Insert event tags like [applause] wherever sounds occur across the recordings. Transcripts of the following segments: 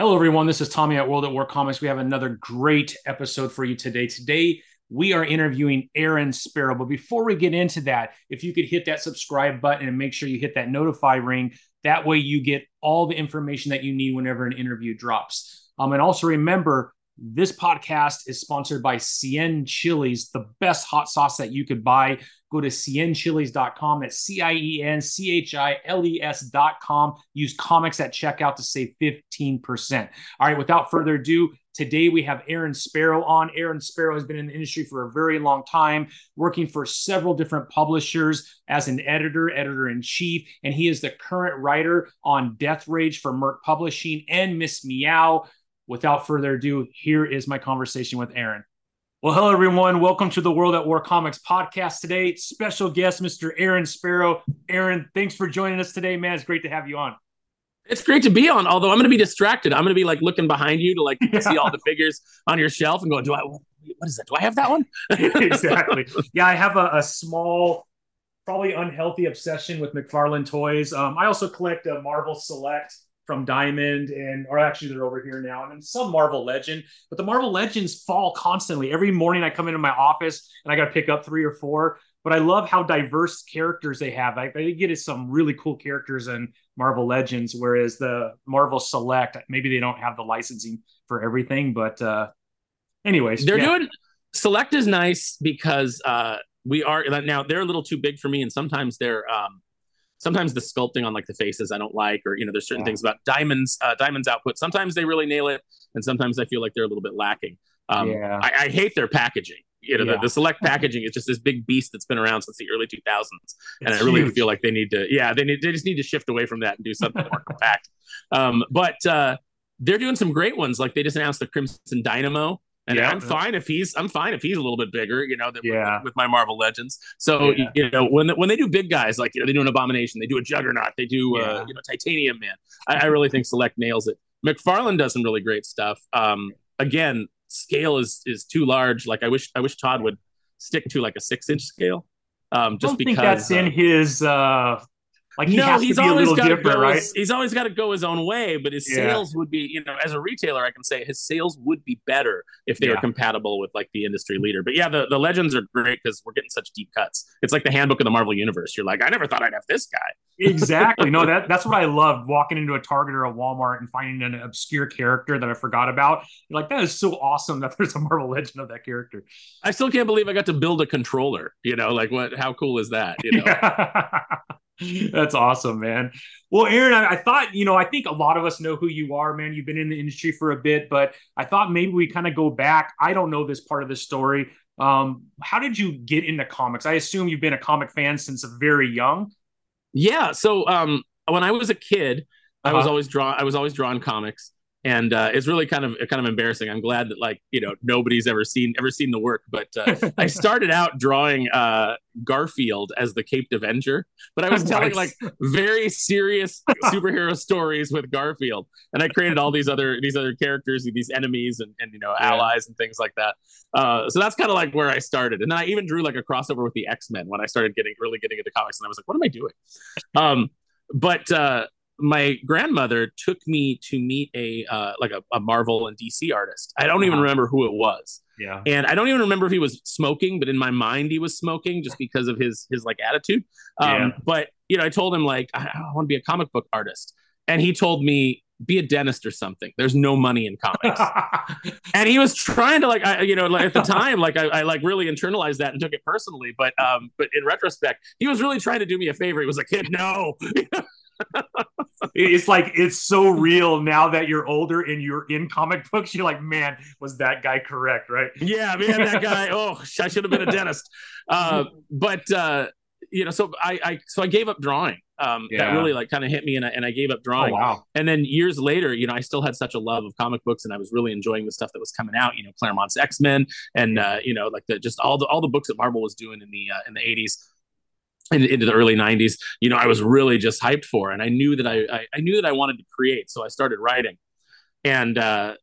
Hello, everyone. This is Tommy at World at War Comics. We have another great episode for you today. Today, we are interviewing Aaron Sparrow. But before we get into that, if you could hit that subscribe button and make sure you hit that notify ring, that way you get all the information that you need whenever an interview drops. Um, and also remember, this podcast is sponsored by Cien Chiles, the best hot sauce that you could buy. Go to cienchiles.com. That's C I E N C H I L E S.com. Use comics at checkout to save 15%. All right, without further ado, today we have Aaron Sparrow on. Aaron Sparrow has been in the industry for a very long time, working for several different publishers as an editor, editor in chief, and he is the current writer on Death Rage for Merc Publishing and Miss Meow without further ado, here is my conversation with Aaron. Well, hello, everyone. Welcome to the World at War Comics podcast today. Special guest, Mr. Aaron Sparrow. Aaron, thanks for joining us today, man. It's great to have you on. It's great to be on, although I'm going to be distracted. I'm going to be like looking behind you to like yeah. [laughs] see all the figures on your shelf and going, do I, what is that? Do I have that one? [laughs] [laughs] exactly. Yeah, I have a, a, small, probably unhealthy obsession with McFarlane toys. Um, I also collect a Marvel Select from Diamond and or actually they're over here now and then some Marvel Legend. But the Marvel Legends fall constantly. Every morning I come into my office and I got to pick up three or four. But I love how diverse characters they have. I, I get some really cool characters in Marvel Legends, whereas the Marvel Select maybe they don't have the licensing for everything. But uh, anyways, they're yeah. doing Select is nice because uh, we are now they're a little too big for me, and sometimes they're um, sometimes the sculpting on like the faces I don't like, or you know, there's certain yeah. things about diamonds, uh, diamonds output. Sometimes they really nail it, and sometimes I feel like they're a little bit lacking. Um, yeah. I, I, hate their packaging. You know, yeah. the, the, select packaging is just this big beast that's been around since the early 2000s, and I really huge. feel like they need to, yeah, they need, they just need to shift away from that and do something more compact. Um, but uh, they're doing some great ones. Like they just announced the Crimson Dynamo, and yeah. I'm fine if he's I'm fine if he's a little bit bigger, you know, yeah. with, with, my Marvel Legends. So yeah. you know, when when they do big guys like you know they do an Abomination, they do a Juggernaut, they do uh, you know Titanium Man. I, I, really think Select nails it. McFarlane does some really great stuff. Um, again, scale is is too large. Like I wish I wish Todd would stick to like a six inch scale. Um, just because that's uh, in his uh, like he no, he's always got to go. Right? His, he's always got to go his own way, but his yeah. sales would be, you know, as a retailer, I can say his sales would be better if they yeah. were compatible with like the industry leader. But yeah, the, the legends are great because we're getting such deep cuts. It's like the handbook of the Marvel universe. You're like, I never thought I'd have this guy. exactly. No, [laughs] that that's what I love walking into a Target or a Walmart and finding an obscure character that I forgot about. You're like, that is so awesome that [laughs] there's a Marvel legend of that character. I still can't believe I got to build a controller. You know, like what? How cool is that? You know. [laughs] [laughs] That's awesome, man. Well, Aaron, I, I, thought, you know, I think a lot of us know who you are, man. You've been in the industry for a bit, but I thought maybe we kind of go back. I don't know this part of the story. Um, how did you get into comics? I assume you've been a comic fan since very young. Yeah. So um, when I was a kid, uh-huh. I was uh-huh. always drawn. I was always drawing comics and uh, it's really kind of kind of embarrassing. I'm glad that like you know nobody's ever seen ever seen the work, but uh, I [laughs] started out drawing uh, Garfield as the Caped Avenger, but I was telling like very serious [laughs] superhero stories with Garfield, and I created all these other these other characters, these enemies, and, and you know yeah. allies and things like that. Uh, so that's kind of like where I started, and then I even drew like a crossover with the X Men when I started getting really getting into comics, and I was like, what am I doing? Um, but uh, my grandmother took me to meet a uh, like a, a, Marvel and DC artist. I don't even uh-huh. remember who it was. Yeah. And I don't even remember if he was smoking, but in my mind he was smoking just because of his his like attitude. Um, yeah. but you know, I told him like I, I want to be a comic book artist. And he told me be a dentist or something. There's no money in comics. [laughs] and he was trying to like, I, you know, like at the time, like I, I, like really internalized that and took it personally. But, um, but in retrospect, he was really trying to do me a favor. He was like, kid, no, [laughs] it's like it's so real now that you're older and you're in comic books. You're like, man, was that guy correct? Right? Yeah, man, that guy. [laughs] Oh, I should have been a dentist. Uh, but uh, you know, so I, I so I gave up drawing. Um, yeah. That really like kind of hit me, and I, and I gave up drawing. Oh, wow. And then years later, you know, I still had such a love of comic books, and I was really enjoying the stuff that was coming out. You know, Claremont's X Men, and uh, you know, like the just all the all the books that Marvel was doing in the uh, in the '80s in, into the early 90s you know i was really just hyped for and i knew that I, I, I knew that i wanted to create so i started writing and uh,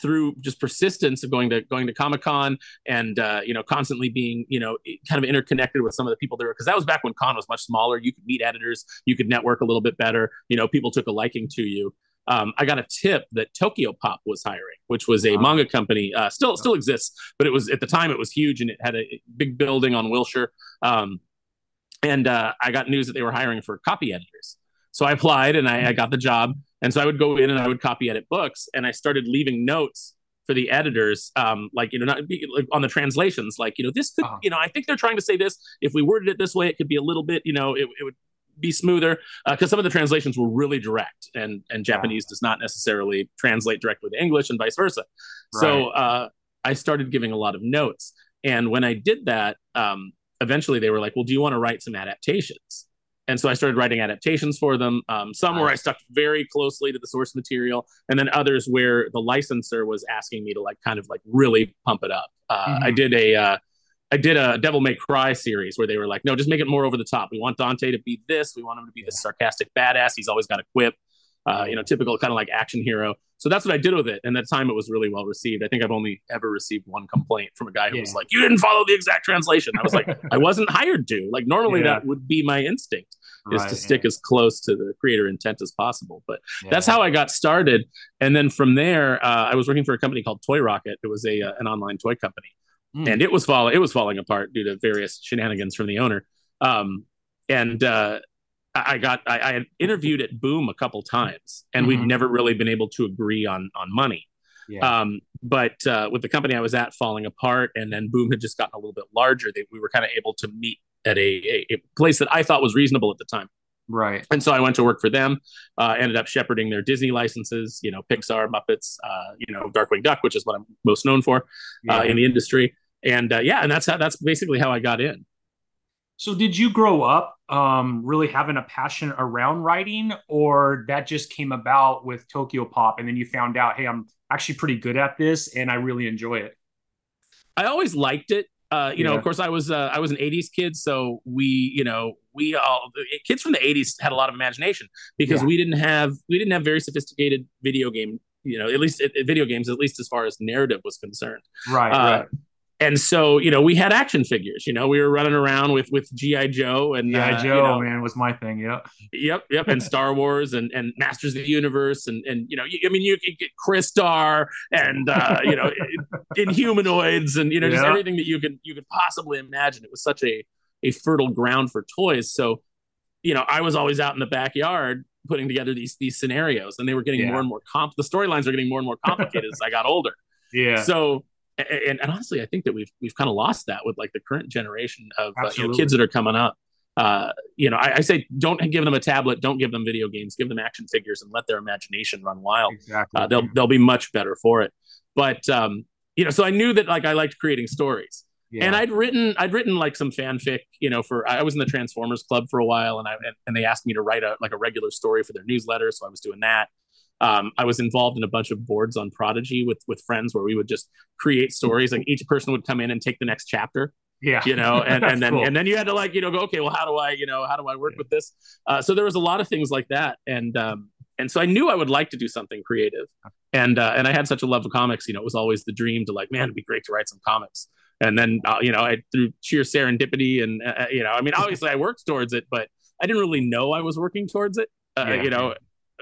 through just persistence of going to going to comic con and uh, you know constantly being you know kind of interconnected with some of the people there because that was back when con was much smaller you could meet editors you could network a little bit better you know people took a liking to you um, I got a tip that Tokyopop was hiring, which was a wow. manga company. Uh, still still exists, but it was at the time it was huge and it had a big building on Wilshire. Um, and uh, I got news that they were hiring for copy editors. So I applied and I, I, got the job. And so I would go in and I would copy edit books, and I started leaving notes for the editors, um, like you know, not like on the translations, like you know, this could, uh-huh. you know, I think they're trying to say this. If we worded it this way, it could be a little bit, you know, it, it would be smoother because uh, some of the translations were really direct, and and Japanese does not necessarily translate directly to English, and vice versa. Right. So uh, I started giving a lot of notes, and when I did that, um, eventually they were like, "Well, do you want to write some adaptations?" And so I started writing adaptations for them. Um, some where I stuck very closely to the source material, and then others where the licensor was asking me to like kind of like really pump it up. Uh, mm-hmm. I did a uh, I did a Devil May Cry series where they were like, no, just make it more over the top. We want Dante to be this. We want him to be this sarcastic badass. He's always got a quip, uh, you know, typical kind of like action hero. So that's what I did with it. And at the time, it was really well received. I think I've only ever received one complaint from a guy who yeah. was like, you didn't follow the exact translation. I was like, [laughs] I wasn't hired to. Like, normally yeah. that would be my instinct is right, to stick yeah. as close to the creator intent as possible. But that's how I got started. And then from there, uh, I was working for a company called Toy Rocket. It was a uh, an online toy company mm. and it was falling it was falling apart due to various shenanigans from the owner. Um, and uh, I got I, I, had interviewed at Boom a couple times, and mm-hmm. we'd never really been able to agree on on money. Yeah. Um, but uh, with the company I was at falling apart, and then Boom had just gotten a little bit larger, they, we were kind of able to meet at a, a, a, place that I thought was reasonable at the time. Right. And so I went to work for them. Uh, ended up shepherding their Disney licenses, you know, Pixar, Muppets, uh, you know, Darkwing Duck, which is what I'm most known for uh, yeah. in the industry and uh, yeah, and that's how that's basically how I got in. So, did you grow up um, really having a passion around writing, or that just came about with Tokyopop, and then you found out, hey, I'm actually pretty good at this, and I really enjoy it? I always liked it. Uh, you yeah. know, of course, I was uh, I was an '80s kid, so we, you know, we all kids from the '80s had a lot of imagination because yeah. we didn't have we didn't have very sophisticated video game, you know, at least video games, at least as far as narrative was concerned. Right. Uh, right and so you know we had action figures you know we were running around with with gi joe and gi uh, joe you know, man was my thing yep. Yep yep and star [laughs] wars and and masters of the universe and and you know i mean you could get Crystar and uh you know [laughs] inhumanoids and you know just everything that you could you could possibly imagine. It was such a a fertile ground for toys. So you know i was always out in the backyard putting together these these scenarios and they were getting yeah. more and more comp the storylines are getting more and more complicated as i got older. [laughs] Yeah. So and, and, honestly, I think that we've we've kind of lost that with like the current generation of uh, you know, kids that are coming up. Uh, you know, I, I, say don't give them a tablet, don't give them video games, give them action figures, and let their imagination run wild. Exactly. Uh, they'll they'll be much better for it. But um, you know, so I knew that like I liked creating stories. Yeah. And I'd written, I'd written like some fanfic, you know, for I was in the Transformers Club for a while, and I and they asked me to write a like a regular story for their newsletter, so I was doing that. Um, I was involved in a bunch of boards on Prodigy with with friends where we would just create stories. Like each person would come in and take the next chapter. Yeah, you know, [laughs] and, and then cool. and then you had to like you know go okay, well how do I you know how do I work yeah. with this? Uh, so there was a lot of things like that, and um, and so I knew I would like to do something creative, and uh, and I had such a love of comics. You know, it was always the dream to like man, it'd be great to write some comics. And then uh, you know, I through sheer serendipity and uh, uh, you know, I mean, obviously I worked towards it, but I didn't really know I was working towards it. Uh, yeah, you know,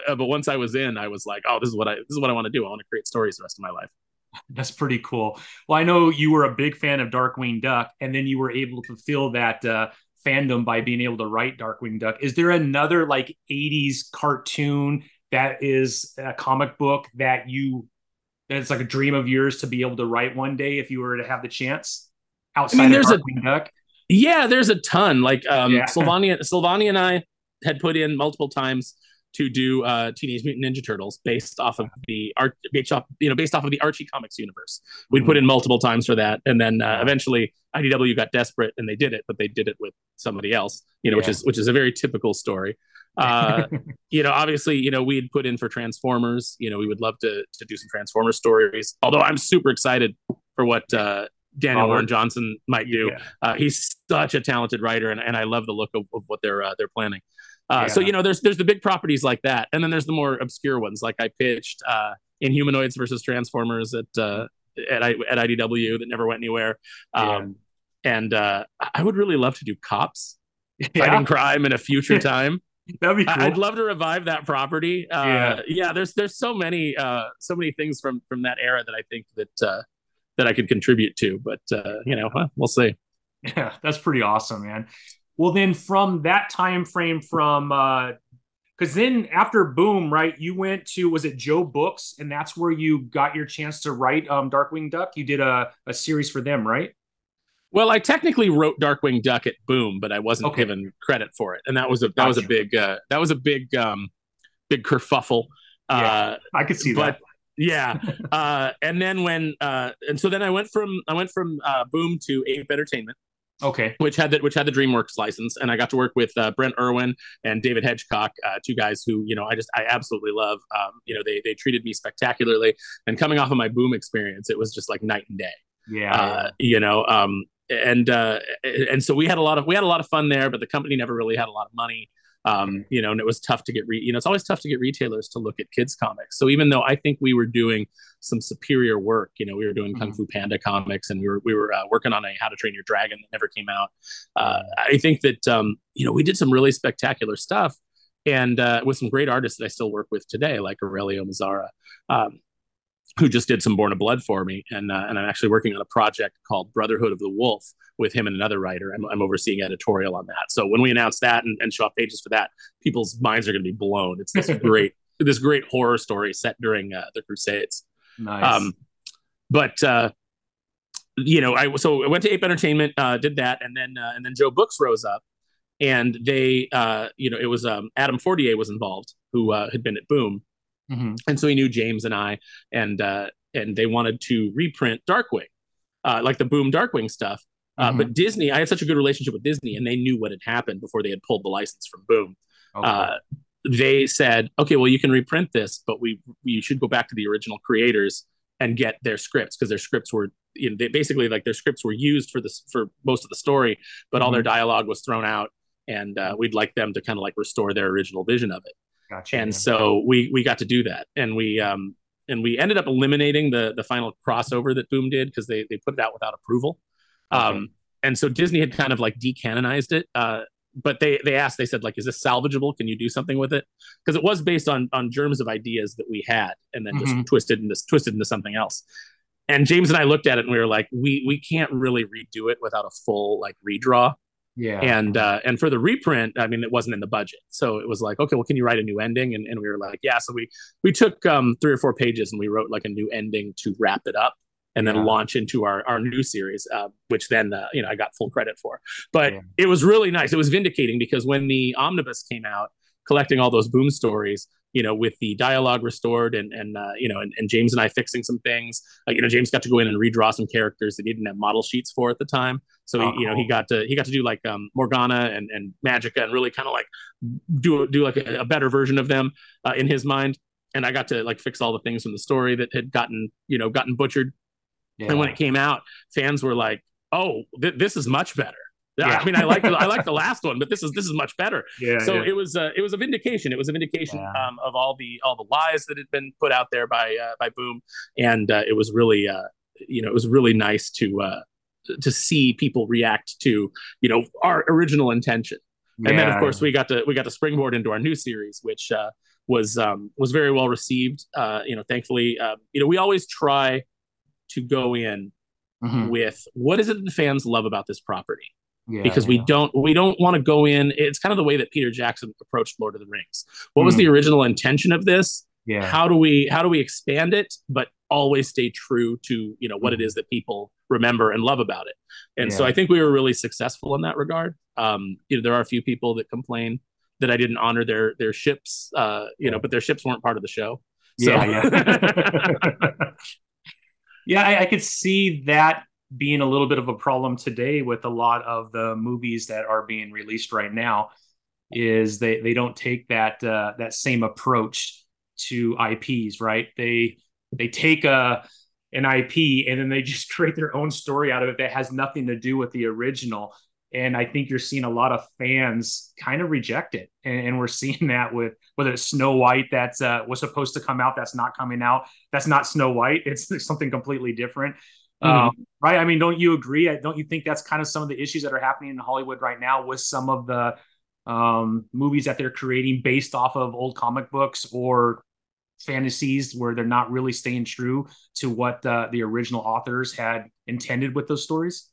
uh, but once I was in, I was like, oh, this is what I this is what I want to do. I want to create stories the rest of my life. That's pretty cool. Well, I know you were a big fan of Darkwing Duck, and then you were able to fulfill that uh, fandom by being able to write Darkwing Duck. Is there another like '80s cartoon that is a comic book that you that it's like a dream of yours to be able to write one day if you were to have the chance outside I mean, there's of Darkwing a, Duck? Yeah, there's a ton. Like um, yeah. Silvani, Silvani and I had put in multiple times to do uh, Teenage Mutant Ninja Turtles based off of the art, based off, you know, based off of the Archie comics universe. We'd mm-hmm. put in multiple times for that, and then uh, eventually IDW got desperate and they did it, but they did it with somebody else, you know, yeah. which is which is a very typical story. [laughs] Uh, you know, obviously, you know, we had put in for Transformers. You know, we would love to to do some Transformers stories. Although I'm super excited for what uh, Daniel Warren Johnson might do. Yeah. Uh, he's such a talented writer, and, and I love the look of, of what they're uh, they're planning. Uh, yeah. So you know, there's there's the big properties like that, and then there's the more obscure ones. Like I pitched uh, Inhumanoids versus Transformers at uh, at I, at IDW that never went anywhere. Um, yeah. And uh, I would really love to do cops [laughs] yeah. fighting crime in a future [laughs] time. That'd be cool. I'd love to revive that property. Uh, yeah, yeah. There's there's so many uh, so many things from from that era that I think that uh, that I could contribute to, but uh, you know, we'll see. Yeah, [laughs] that's pretty awesome, man. Well, then from that time frame, from because uh, then after Boom, right, you went to was it Joe Books, and that's where you got your chance to write um, Darkwing Duck. You did a a series for them, right? Well, I technically wrote Darkwing Duck at Boom, but I wasn't okay. given credit for it, and that was a that gotcha. was a big uh, that was a big um, big kerfuffle. Yeah, uh, I could see but, that. Yeah, [laughs] uh, and then when uh, and so then I went from I went from uh, Boom to Ape Entertainment. Okay, which had the, which had the DreamWorks license, and I got to work with uh, Brent Erwin and David Hedgecock, uh, two guys who you know I just I absolutely love. Um, you know they they treated me spectacularly, and coming off of my Boom experience, it was just like night and day. Yeah, uh, you know, um, and uh, and so we had a lot of we had a lot of fun there, but the company never really had a lot of money. Um, you know, and it was tough to get re- you know it's always tough to get retailers to look at kids comics. So even though I think we were doing some superior work, you know, we were doing mm-hmm. Kung Fu Panda comics, and we were we were uh, working on a How to Train Your Dragon that never came out. Uh, I think that um, you know we did some really spectacular stuff, and uh, with some great artists that I still work with today, like Aurelio Mazzara. Um, who just did some Born of Blood for me, and uh, and I'm actually working on a project called Brotherhood of the Wolf with him and another writer. I'm, I'm overseeing editorial on that. So when we announce that and, and show off pages for that, people's minds are going to be blown. It's this [laughs] great this great horror story set during uh, the Crusades. Nice. Um, but uh, you know, I so I went to Ape Entertainment, uh, did that, and then uh, and then Joe Books rose up, and they, uh, you know, it was um, Adam Fortier was involved, who uh, had been at Boom, Mm-hmm. And so he knew James and I, and uh, and they wanted to reprint Darkwing, uh, like the Boom Darkwing stuff. Uh, mm-hmm. But Disney, I had such a good relationship with Disney, and they knew what had happened before they had pulled the license from Boom. Okay. Uh, they said, "Okay, well, you can reprint this, but we you should go back to the original creators and get their scripts because their scripts were you know, they basically like their scripts were used for this for most of the story, but mm-hmm. all their mm-hmm. dialogue was thrown out, and uh, we'd like them to kind of like restore their original vision of it." Gotcha. And so we we got to do that, and we um and we ended up eliminating the the final crossover that Boom did because they they put it out without approval. Okay. Um, and so Disney had kind of like decanonized it. Uh, but they they asked, they said like, is this salvageable? Can you do something with it? Because it was based on on germs of ideas that we had, and then mm-hmm. just twisted into twisted into something else. And James and I looked at it and we were like, we we can't really redo it without a full like redraw. Yeah. And uh, and for the reprint, I mean, it wasn't in the budget, so it was like, okay, well, can you write a new ending? And, and we were like, yeah. So we we took um, three or four pages and we wrote like a new ending to wrap it up, and then yeah. launch into our our new series, uh, which then uh, you know I got full credit for. But yeah. it was really nice. It was vindicating because when the omnibus came out, collecting all those boom stories, you know, with the dialogue restored and and uh, you know, and, and, James and I fixing some things. Uh, you know, James got to go in and redraw some characters that he didn't have model sheets for at the time. So he, you know, he got to he got to do like um, Morgana and and Magica and really kind of like do do like a, a better version of them uh, in his mind. And I got to like fix all the things from the story that had gotten you know gotten butchered. Yeah. And when it came out, fans were like, "Oh, th- this is much better." Yeah. I mean, I like I like the [laughs] last one, but this is this is much better. Yeah. So yeah. it was uh, it was a vindication. It was a vindication yeah. um, of all the all the lies that had been put out there by uh, by Boom, and uh, it was really uh, you know it was really nice to uh, to see people react to you know our original intention. Yeah. And then of course we got to we got to springboard into our new series, which uh, was um, was very well received. Uh, you know, thankfully, um, you know we always try to go in mm-hmm. with what is it that the fans love about this property yeah, because we don't we don't want to go in. It's kind of the way that Peter Jackson approached Lord of the Rings. What mm. was the original intention of this? Yeah. How do we how do we expand it, but always stay true to you know what it is that people remember and love about it? And yeah. so I think we were really successful in that regard. Um, you know, there are a few people that complain that I didn't honor their their ships, uh, you yeah. know, but their ships weren't part of the show. So. Yeah, yeah. [laughs] [laughs] yeah, I, I could see that being a little bit of a problem today with a lot of the movies that are being released right now is they they don't take that uh, that same approach to IPs, right? They they take a an IP and then they [laughs] just create their own story out of it that has nothing to do with the original. And I think you're seeing a lot of fans kind of reject it, and, and we're seeing that with whether it's Snow White that's uh, was supposed to come out, that's not coming out. That's not Snow White. It's [laughs] something completely different. Mm-hmm. Um, right? I mean, don't you agree? Don't you think that's kind of some of the issues that are happening in Hollywood right now with some of the um, movies that they're creating based off of old comic books or fantasies where they're not really staying true to what uh, the original authors had intended with those stories?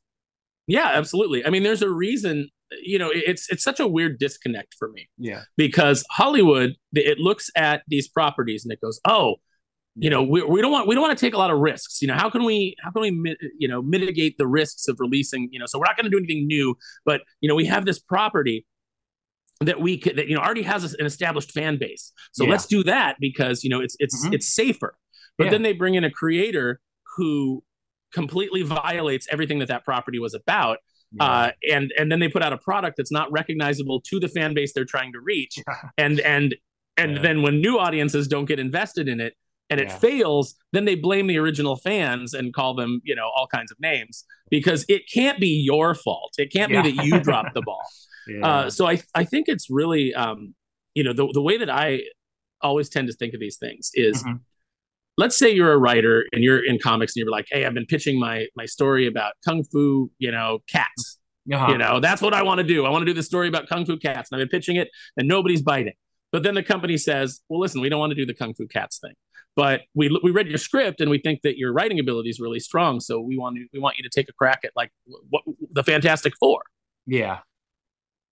Yeah, absolutely. I mean, there's a reason. You know, it's it's such a weird disconnect for me. Yeah, because Hollywood it looks at these properties and it goes, oh, you know we, we don't want we don't want to take a lot of risks you know how can we how can we you know mitigate the risks of releasing you know so we're not going to do anything new but you know we have this property that we could that you know already has an established fan base so yeah. let's do that because you know it's it's mm-hmm. it's safer but yeah. then they bring in a creator who completely violates everything that that property was about yeah. uh, and and then they put out a product that's not recognizable to the fan base they're trying to reach [laughs] and and and then when new audiences don't get invested in it and it fails, then they blame the original fans and call them, you know, all kinds of names because it can't be your fault. It can't yeah. be that you dropped the ball. [laughs] Yeah. Uh, so I I think it's really, um, you know, the the way that I always tend to think of these things is. Mm-hmm. Let's say you're a writer and you're in comics and you're like, "Hey, I've been pitching my my story about kung fu, you know, cats. Uh-huh. You know, that's what I want to do. I want to do the story about kung fu cats, and I've been pitching it, and nobody's biting. But then the company says, "Well, listen, we don't want to do the kung fu cats thing but we we read your script and we think that your writing ability is really strong so we want we want you to take a crack at like what the fantastic four yeah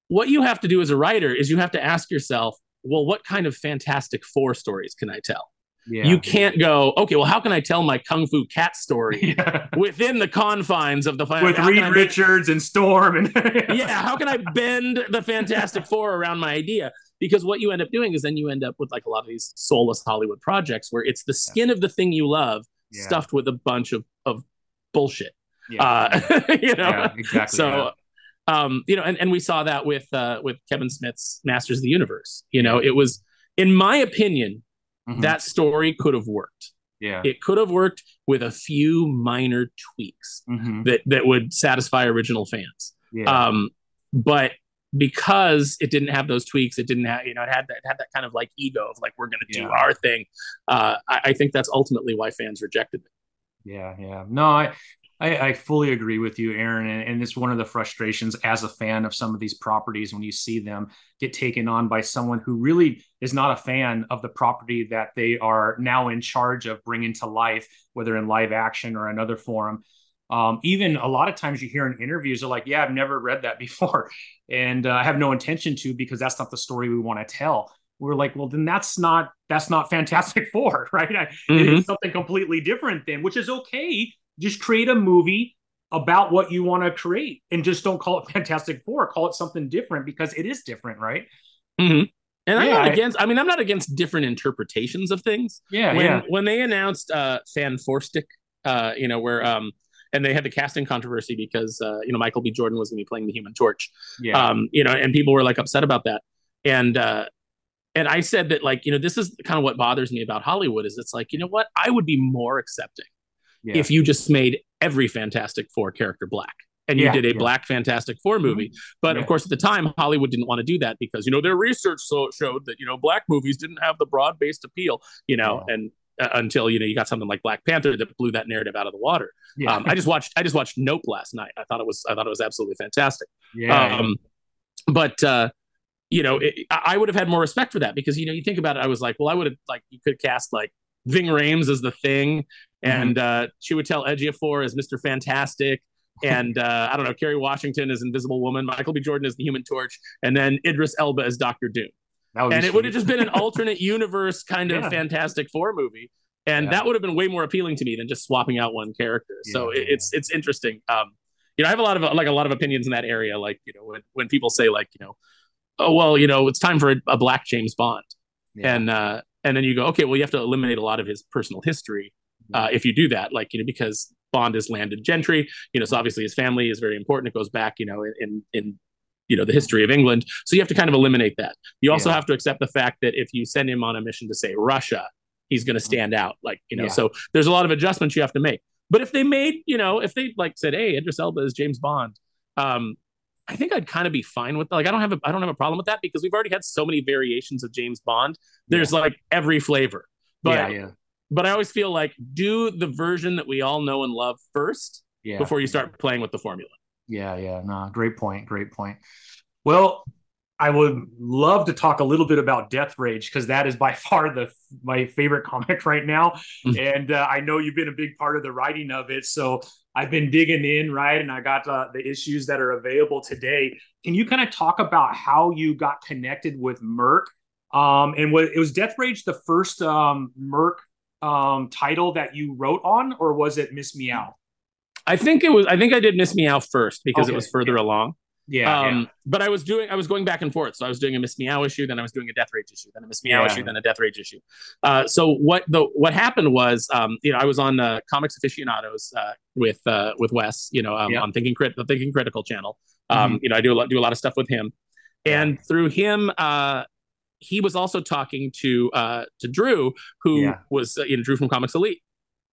what you have to do as a writer is you have to ask yourself well what kind of fantastic four stories can i tell yeah. You can't go, okay, well, how can I tell my Kung Fu Cat story [laughs] yeah. within the confines of the With Reed Richards and Storm and [laughs] Yeah, how can I bend the Fantastic Four around my idea? Because what you end up doing is then you end up with like a lot of these soulless Hollywood projects where it's the skin yeah. of the thing you love yeah. stuffed with a bunch of of bullshit. Yeah. Uh, [laughs] you know, exactly. So, um, you know, and, and we saw that with uh, with Kevin Smith's Masters of the Universe. You know, it was, in my opinion, mm-hmm. that story could have worked. Yeah, it could have worked with a few minor tweaks mm-hmm. that that would satisfy original fans. Yeah. Um, but because it didn't have those tweaks, it didn't have, you know, it had that it had that kind of like ego of like we're going to do yeah. our thing. Uh, I, I, think that's ultimately why fans rejected it. Yeah, yeah. No, I, I, I fully agree with you, Aaron, and, and, it's one of the frustrations as a fan of some of these properties when you see them get taken on by someone who really is not a fan of the property that they are now in charge of bringing to life, whether in live action or another form. Um, even a lot of times you hear in interviews, they're like, "Yeah, I've never read that [laughs] before, and uh, I have no intention to because that's not the story we want to tell." We're like, "Well, then that's not that's not Fantastic [laughs] Four, [laughs] right? mm-hmm. It is something completely different then, which is okay. Just create a movie about what you want to create, and just don't call it Fantastic Four. Call it something different because it is different, right?" Mm-hmm. And I'm not against. I mean, I'm not against different interpretations of things. Yeah, when yeah. when they announced uh, Fant4stic, uh, you know, where um, and they had the casting controversy because uh, you know Michael B. Jordan was going to be playing the Human Torch. Yeah. Um, you know, and people were like upset about that. And uh, and I said that like you know this is kind of what bothers me about Hollywood is it's like you know what I would be more accepting yeah. if you just made every Fantastic Four character black and you yeah, did a yeah. black Fantastic Four movie. Mm-hmm. But yeah. of course, at the time, Hollywood didn't want to do that because you know their research so showed that you know black movies didn't have the broad based appeal. You know, and until you know you got something like Black Panther that blew that narrative out of the water. Yeah. Um, I just watched I just watched Nope last night. I thought it was I thought it was absolutely fantastic. Yeah. Um, but uh, you know, it, I would have had more respect for that because you know you think about it. I was like, well, I would have like you could cast like Ving Rhames as the Thing, mm-hmm. and uh, Chiwetel Ejiofor as Mister Fantastic. [laughs] and uh, I don't know, Kerry Washington as Invisible Woman, Michael B. Jordan as the Human Torch, and then Idris Elba as Doctor Doom and it would have just been an [laughs] alternate universe kind of yeah. Fantastic Four movie, and yeah. that would have been way more appealing to me than just swapping out one character. Yeah, so it, it's it's interesting. Um, you know, I have a lot of like a lot of opinions in that area. Like you know, when when people say like you know, oh well, you know, it's time for a, a black James Bond, and uh, and then you go, okay, well, you have to eliminate a lot of his personal history uh, if you do that. Like you know, because Bond is landed gentry, you know, so obviously his family is very important. It goes back, you know, in in you know the history of England. So you have to kind of eliminate that. You also yeah. have to accept the fact that if you send him on a mission to say Russia, he's going to stand out. Like you know, yeah. so there's a lot of adjustments you have to make. But if they made, you know, if they like said, "Hey, Idris Elba is James Bond," um, I think I'd kind of be fine with. Like I don't have a I don't have a problem with that because we've already had so many variations of James Bond. There's yeah. like every flavor. But yeah, yeah. But I always feel like do the version that we all know and love first before you start playing with the formula. Yeah, yeah, no, great point, great point. Well, I would love to talk a little bit about Death Rage because that is by [laughs] far the my favorite comic right now, mm-hmm. and uh, I know you've been a big part of the writing of it. So I've been digging in, right, and I got uh, the issues that are available today. Can you kind of talk about how you got connected with Merc? Um, and what it was Death Rage the first um, Merc um, title that you wrote on, or was it Miss Meow? I think it was. I think I did Miss Meow first because okay. it was further yeah. along. Yeah, um, yeah, But I was doing, I was going back and forth. So I was doing a Miss Meow issue, then I was doing a Death Rage issue, then a Miss Meow yeah. issue, then a Death Rage issue. Uh, so what the what happened was, um, you know, I was on uh, Comics Aficionados uh, with uh, with Wes, you know, um, yeah. on Thinking Crit, the Thinking Critical channel. Um, mm-hmm. You know, I do a lot do a lot of stuff with him, and through him, uh, he was also talking to uh, to Drew, who was uh, you know Drew from Comics Elite.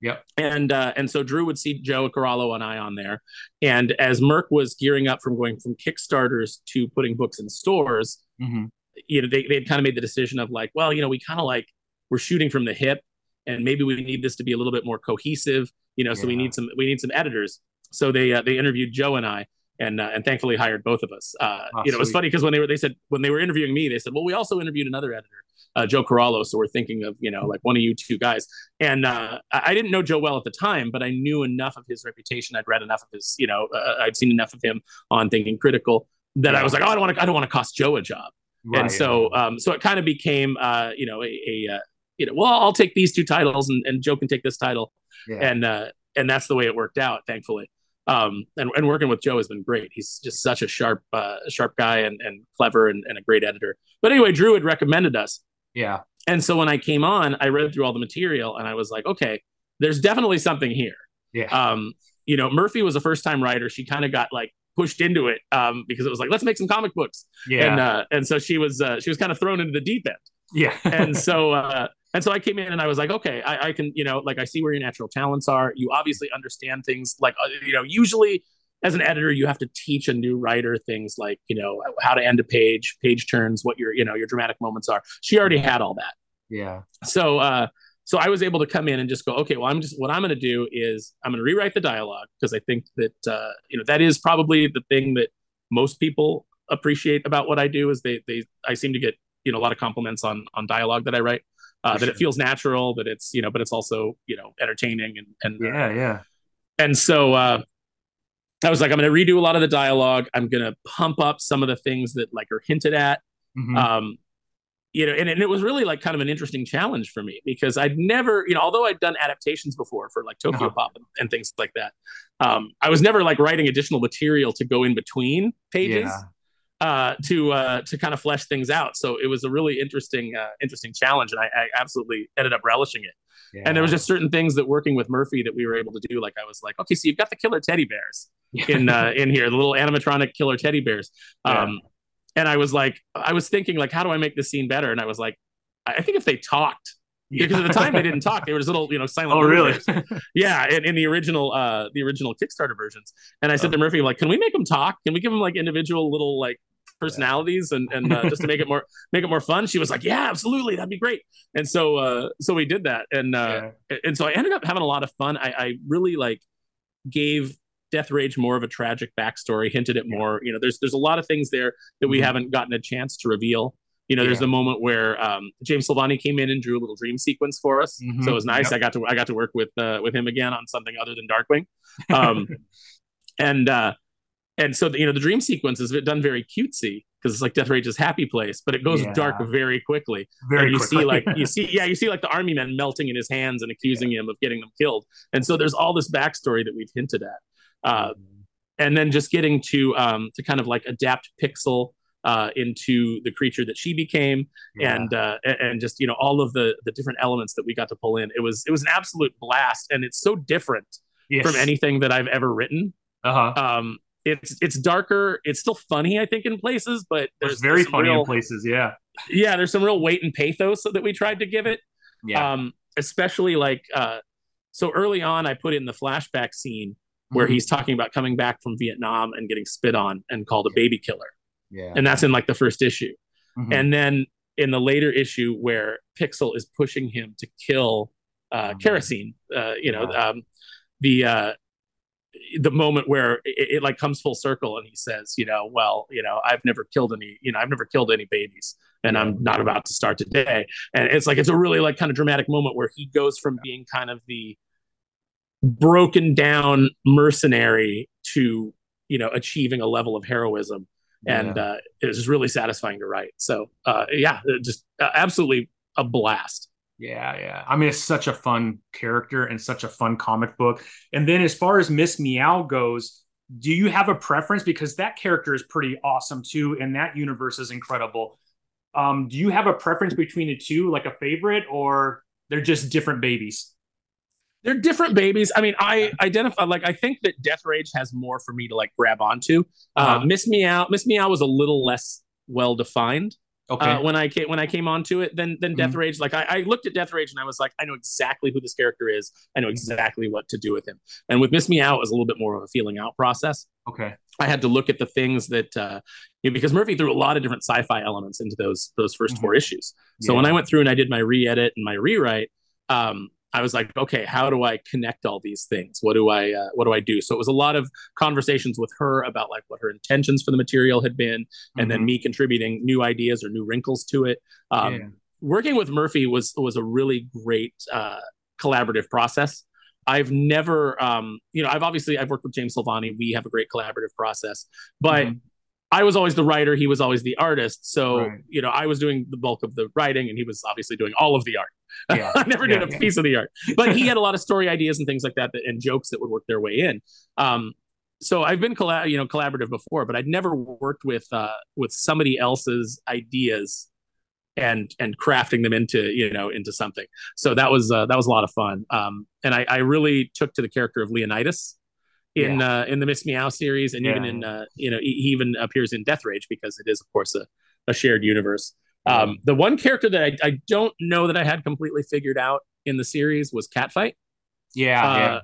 Yep. And uh, and so Drew would see Joe Corallo and I on there, and as Merc was gearing up from going from Kickstarters to putting books in stores, mm-hmm. you know, they they had kind of made the decision of like, well, you know, we kind of like we're shooting from the hip, and maybe we need this to be a little bit more cohesive, you know. Yeah. So we need some we need some editors. So they uh, they interviewed Joe and I, and uh, and thankfully hired both of us. Uh, oh, you know, it was funny because when they were they said when they were interviewing me, they said, well, we also interviewed another editor, uh, Joe Corallo. So we're thinking of you know like one of you two guys. And uh, I didn't know Joe well at the time, but I knew enough of his reputation. I'd read enough of his, you know, uh, I'd seen enough of him on Thinking Critical that. I was like, oh, I don't want to I don't want to cost Joe a job. Right, and so um, so it kind of became uh, you know a, a you know well I'll take these two titles and, and Joe can take this title. Yeah. And and that's the way it worked out, thankfully. Um, and, and working with Joe has been great. He's just such a sharp, uh, sharp guy and, and clever and, and a great editor. But anyway, Drew had recommended us. Yeah. And so when I came on, I read through all the material and I was like, okay, there's definitely something here. Yeah. Um, you know, Murphy was a first time writer. She kind of got like pushed into it um, because it was like, let's make some comic books. Yeah. And uh, and so she was uh, she was kind of thrown into the deep end. Yeah. [laughs] and so uh, and so I came in and I was like, okay, I, I, can, you know, like I see where your natural talents are. You obviously understand things like, uh, you know, usually as an editor, you have to teach a new writer things like, you know, how to end a page, page turns, what your, you know, your dramatic moments are. She already had all that. Yeah. So, uh, so I was able to come in and just go, okay, well, I'm just what I'm going to do is I'm going to rewrite the dialogue because I think that uh, you know that is probably the thing that most people appreciate about what I do is they they I seem to get you know a lot of compliments on on dialogue that I write uh, that sure. it feels natural that it's you know but it's also you know entertaining and and yeah yeah and so uh, I was like, I'm going to redo a lot of the dialogue. I'm going to pump up some of the things that like are hinted at. Mm-hmm. Um, you know, and, and it was really like kind of an interesting challenge for me because I'd never, you know, although I'd done adaptations before for like Tokyo uh-huh. Pop and, and, things like that, um, I was never like writing additional material to go in between pages. Yeah uh, to uh, to kind of flesh things out. So it was a really interesting uh, interesting challenge, and I, I absolutely ended up relishing it. Yeah. And there was just certain things that working with Murphy that we were able to do. Like I was like, okay, so you've got the killer teddy bears in uh, [laughs] in here, the little animatronic killer teddy bears. Um, yeah. And I was like, I was thinking like, how do I make this scene better? And I was like, I think if they talked. Yeah. Because at the time they didn't talk; they were just little, you know, silent. [laughs] Oh, really? [laughs] yeah, in, in the original, uh, the original Kickstarter versions. And I said oh. to Murphy, like, can we make them talk? Can we give them like individual little like personalities and and uh, just to make it more [laughs] make it more fun she was like yeah absolutely that'd be great and so uh so we did that and uh yeah. and so i ended up having a lot of fun i i really like gave death rage more of a tragic backstory hinted at more you know there's there's a lot of things there that we mm-hmm. haven't gotten a chance to reveal you know yeah. there's a moment where um, james silvani came in and drew a little dream sequence for us mm-hmm. so it was nice yep. i got to i got to work with uh, with him again on something other than darkwing um [laughs] and uh and so the, you know the dream sequence is done very cutesy because it's like Death Rage's happy place, but it goes yeah. dark very quickly. Very and you quickly. see like you [laughs] see yeah you see like the army men melting in his hands and accusing yeah. him of getting them killed, and so there's all this backstory that we've hinted at, uh, mm-hmm. and then just getting to um, to kind of like adapt Pixel. Uh, into the creature that she became, yeah. and uh, and just you know all of the the different elements that we got to pull in. It was it was an absolute blast, and it's so different yes. from anything that I've ever written. Uh-huh. Um, it's it's darker. It's still funny, I think, in places, but there's it's very there's funny real, in places. Yeah, yeah. There's some real weight and pathos that we tried to give it. Yeah. Um, especially like uh, so early on, I put in the flashback scene where mm-hmm. he's talking about coming back from Vietnam and getting spit on and called a baby killer. Yeah, and that's in like the first issue, mm-hmm. and then in the later issue where Pixel is pushing him to kill uh, mm-hmm. Kerosene, uh, you know, yeah. um, the uh, the moment where it, it, like comes full circle and he says you know well you know i've never killed any you know i've never killed any babies and i'm not about to start today. And it's like it's a really like kind of dramatic moment where he goes from being kind of the broken down mercenary to you know achieving a level of heroism and yeah. uh, it was really satisfying to write. So uh, yeah just uh, absolutely a blast yeah, yeah. I mean, it's such a fun character and such a fun comic book. And then as far as Miss Meow goes, do you have a preference? Because that character is pretty awesome too, and that universe is incredible. Um, do you have a preference between the two, like a favorite, or they're just different babies? They're different babies. I mean, I identify like I think that Death Rage has more for me to like grab onto. Uh, uh-huh. Miss Meow, Miss Meow was a little less well defined. Okay. Uh, when I came when I came onto it, then then Death mm-hmm. Rage, like I, I, looked at Death Rage and I was like, I know exactly who this character is. I know exactly what to do with him. And with Miss Meow, it was a little bit more of a feeling out process. Okay. I had to look at the things that uh, you know, because Murphy threw a lot of different sci-fi elements into those those 1st mm-hmm. four issues. So yeah. when I went through and I did my re-edit and my rewrite, um, I was like, okay, how do I connect all these things? What do I uh, what do I do? So it was a lot of conversations with her about like what her intentions for the material had been, mm-hmm. and then mm-hmm. me contributing new ideas or new wrinkles to it. Um, yeah. Working with Murphy was was a really great uh, collaborative process. I've never, um, you know, I've obviously I've worked with James Silvani. We have a great collaborative process, but mm-hmm. I was always the writer, he was always the artist. So, right. you know, I was doing the bulk of the writing and he was obviously doing all of the art. [laughs] Yeah. I never yeah, did a yeah. piece of the art, but he [laughs] had a lot of story ideas and things like that, that and jokes that would work their way in. Um, so I've been collab, you know, collaborative before, but I'd never worked with uh, with somebody else's ideas and and crafting them into you know into something. So that was uh, that was a lot of fun. Um, and I, I really took to the character of Leonidas in yeah. uh, in the Miss Meow series, and yeah. even in uh, you know he even appears in Death Rage because it is of course a, a shared universe. Um, the one character that I, I don't know that I had completely figured out in the series was Catfight. Yeah, uh, yeah.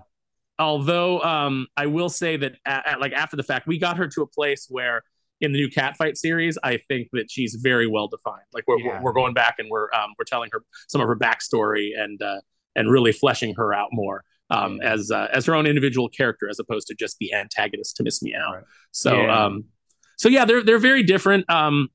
Although um, I will say that at, at, like after the fact, we got her to a place where in the new Catfight series, I think that she's very well defined. Like we're, yeah. we're, we're going back and we're um, we're telling her some of her backstory and uh, and really fleshing her out more um, as uh, as her own individual character as opposed to just the antagonist to Miss Meow. Right. So yeah. um, so yeah, they're they're very different. Um,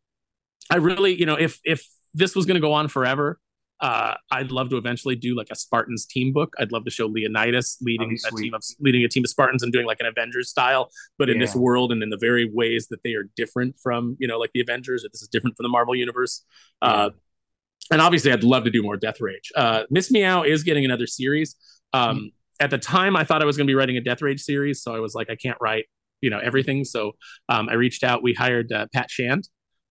I really, you know, if if this was going to go on forever, uh, I'd love to eventually do like a Spartans team book. I'd love to show Leonidas leading a team of leading a team of Spartans and doing like an Avengers style, but yeah. in this world and in the very ways that they are different from you know like the Avengers. Or this is different from the Marvel universe. Yeah. Uh, and obviously, I'd love to do more Death Rage. Uh, Miss Meow is getting another series. Um, mm-hmm. At the time, I thought I was going to be writing a Death Rage series, so I was like, I can't write you know everything. So um, I reached out. We hired uh, Pat Shand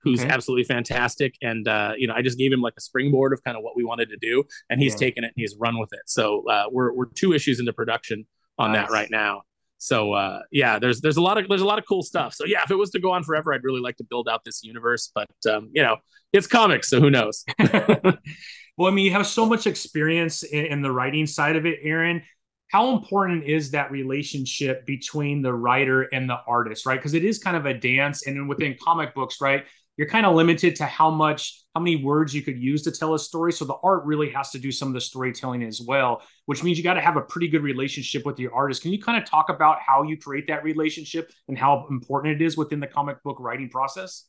who's okay. absolutely fantastic. And uh, you know, I just gave him like a springboard of kind of what we wanted to do, and he's yeah. taken it and he's run with it. So uh, we're we're two issues into production on nice. that right now. So uh, yeah, there's there's a lot of there's a lot of cool stuff. So yeah, if it was to go on forever, I'd really like to build out this universe. But um, you know, it's comics, so who knows? [laughs] well, I mean, you have so much experience in, in the writing side of it, Aaron how important is that relationship between the writer and the artist right? Because it is kind of a dance and within comic books right you're kind of limited to how much how many words you could use to tell a story. So the art really has to do some of the storytelling as well which means you got to have a pretty good relationship with your artist. Can you kind of talk about how you create that relationship and how important it is within the comic book writing process?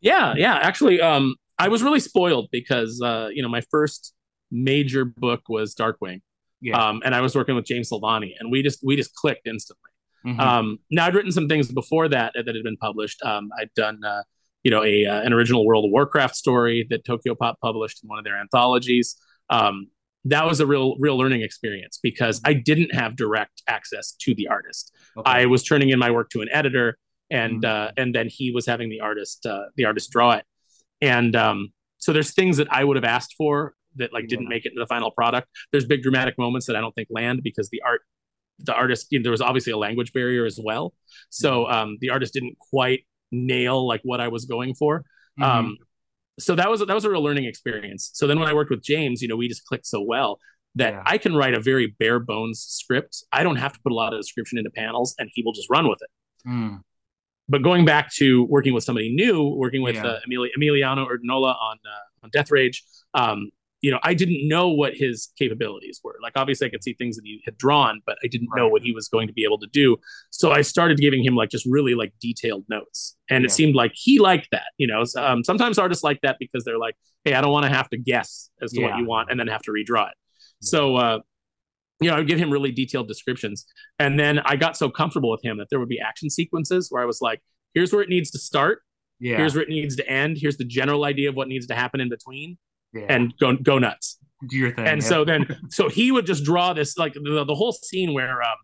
Yeah yeah actually um i was really spoiled because uh you know my first major book was darkwing yeah. um and i was working with james silvani and we just we just clicked instantly mm-hmm. um now i'd written some things before that that had been published um i'd done uh you know, a uh, an original World of Warcraft story that Tokyopop published in one of their anthologies. Um, that was a real real learning experience because I didn't have direct access to the artist. Okay. I was turning in my work to an editor, and mm-hmm. uh, and then he was having the artist uh, the artist draw it. And um, so there's things that I would have asked for that like didn't make it into the final product. There's big dramatic moments that I don't think land because the art the artist you know, there was obviously a language barrier as well. So um, the artist didn't quite nail like what I was going for. Mm-hmm. Um, so that was that was a real learning experience. So then when I worked with James, you know, we just clicked so well that yeah. I can write a very bare bones script. I don't have to put a lot of description into panels, and he will just run with it. Mm. But going back to working with somebody new, working with yeah. uh, Emili- Emiliano Urdinola on uh, on Death Rage, um, you know, I didn't know what his capabilities were. Like, obviously, I could see things that he had drawn, but I didn't right. know what he was going to be able to do. So I started giving him like just really like detailed notes, and yeah. it seemed like he liked that. You know, um, sometimes artists like that because they're like, "Hey, I don't want to have to guess as to yeah. what you want and then have to redraw it." So, uh, you know, I would give him really detailed descriptions, and then I got so comfortable with him that there would be action sequences where I was like, "Here's where it needs to start." Yeah. Here's where it needs to end. Here's the general idea of what needs to happen in between yeah. and go go nuts. Do your thing. And yeah. so then, so he would just draw this like the, the whole scene where um,